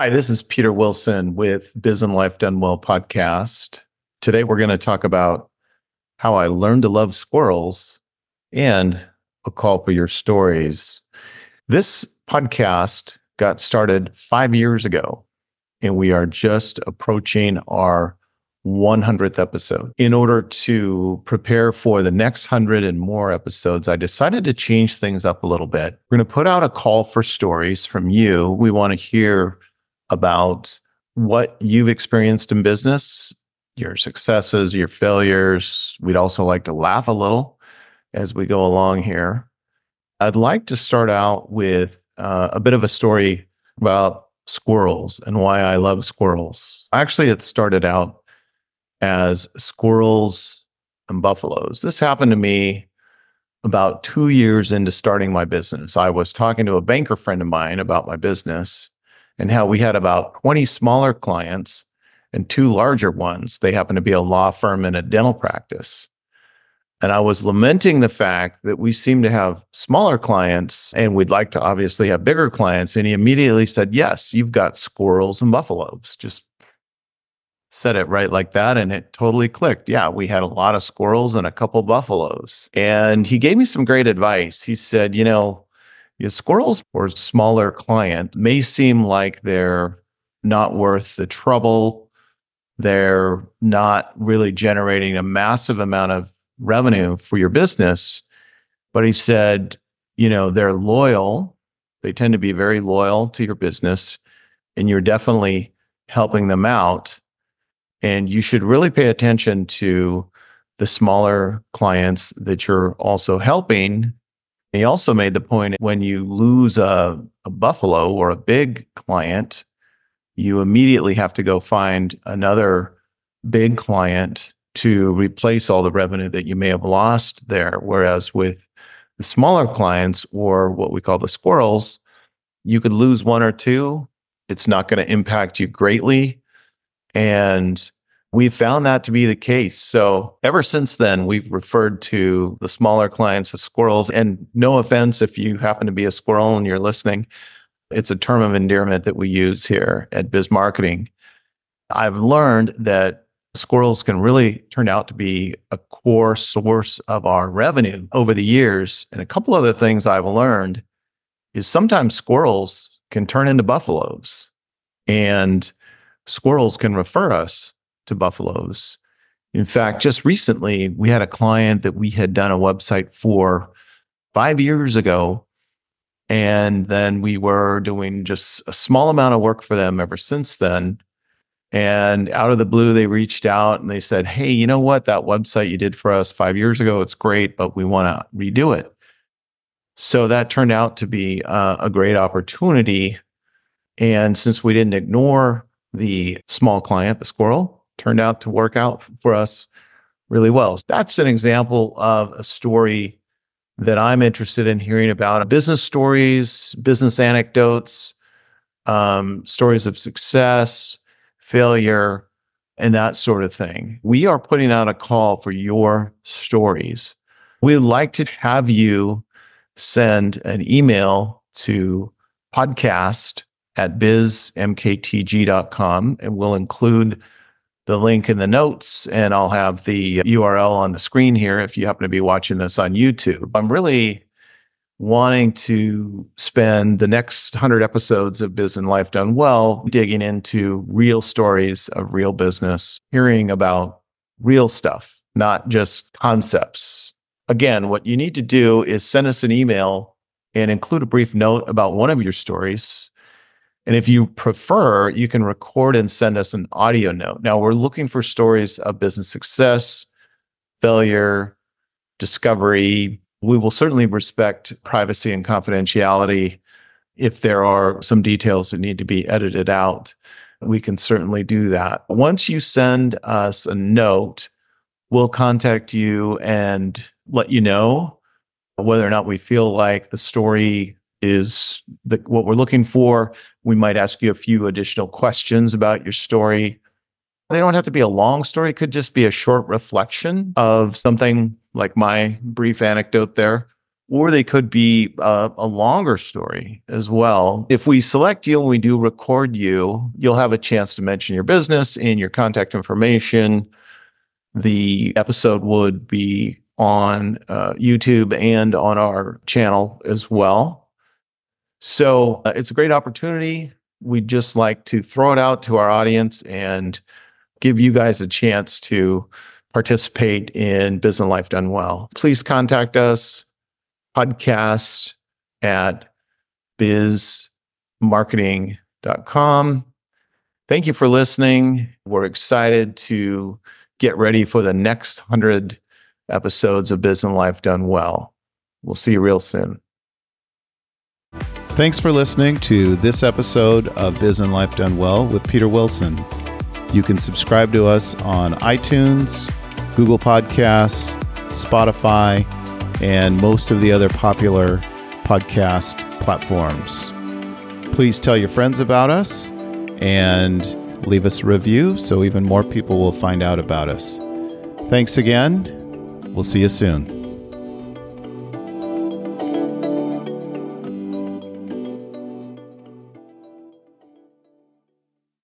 Hi, this is Peter Wilson with Biz and Life Done Well podcast. Today we're going to talk about how I learned to love squirrels and a call for your stories. This podcast got started five years ago, and we are just approaching our 100th episode. In order to prepare for the next 100 and more episodes, I decided to change things up a little bit. We're going to put out a call for stories from you. We want to hear about what you've experienced in business, your successes, your failures. We'd also like to laugh a little as we go along here. I'd like to start out with uh, a bit of a story about squirrels and why I love squirrels. Actually, it started out as squirrels and buffaloes. This happened to me about two years into starting my business. I was talking to a banker friend of mine about my business and how we had about 20 smaller clients and two larger ones. They happened to be a law firm and a dental practice. And I was lamenting the fact that we seem to have smaller clients and we'd like to obviously have bigger clients. And he immediately said, Yes, you've got squirrels and buffaloes. Just said it right like that. And it totally clicked. Yeah, we had a lot of squirrels and a couple buffaloes. And he gave me some great advice. He said, You know, squirrels or smaller client may seem like they're not worth the trouble. They're not really generating a massive amount of revenue for your business. But he said, you know, they're loyal. They tend to be very loyal to your business, and you're definitely helping them out. And you should really pay attention to the smaller clients that you're also helping he also made the point when you lose a, a buffalo or a big client, you immediately have to go find another big client to replace all the revenue that you may have lost there. Whereas with the smaller clients or what we call the squirrels, you could lose one or two. It's not going to impact you greatly. And we found that to be the case. So ever since then, we've referred to the smaller clients as squirrels. And no offense if you happen to be a squirrel and you're listening, it's a term of endearment that we use here at Biz Marketing. I've learned that squirrels can really turn out to be a core source of our revenue over the years. And a couple other things I've learned is sometimes squirrels can turn into buffaloes and squirrels can refer us to buffaloes. In fact, just recently, we had a client that we had done a website for five years ago. And then we were doing just a small amount of work for them ever since then. And out of the blue, they reached out and they said, Hey, you know what? That website you did for us five years ago, it's great, but we want to redo it. So that turned out to be uh, a great opportunity. And since we didn't ignore the small client, the squirrel, turned out to work out for us really well. So that's an example of a story that I'm interested in hearing about business stories, business anecdotes, um, stories of success, failure, and that sort of thing. We are putting out a call for your stories. We'd like to have you send an email to podcast at bizmktg.com and we'll include the link in the notes and I'll have the URL on the screen here if you happen to be watching this on YouTube. I'm really wanting to spend the next 100 episodes of Biz and Life Done Well digging into real stories of real business, hearing about real stuff, not just concepts. Again, what you need to do is send us an email and include a brief note about one of your stories and if you prefer, you can record and send us an audio note. Now, we're looking for stories of business success, failure, discovery. We will certainly respect privacy and confidentiality. If there are some details that need to be edited out, we can certainly do that. Once you send us a note, we'll contact you and let you know whether or not we feel like the story is the, what we're looking for. We might ask you a few additional questions about your story. They don't have to be a long story. It could just be a short reflection of something like my brief anecdote there. or they could be a, a, longer story as well. If we select you and we do record you, you'll have a chance to mention your business and your contact information. The episode would be on uh, YouTube and on our channel as well. So uh, it's a great opportunity. We'd just like to throw it out to our audience and give you guys a chance to participate in Business Life Done Well. Please contact us podcast at bizmarketing.com. Thank you for listening. We're excited to get ready for the next 100 episodes of Business Life Done Well. We'll see you real soon. Thanks for listening to this episode of Business Life Done Well with Peter Wilson. You can subscribe to us on iTunes, Google Podcasts, Spotify, and most of the other popular podcast platforms. Please tell your friends about us and leave us a review so even more people will find out about us. Thanks again. We'll see you soon.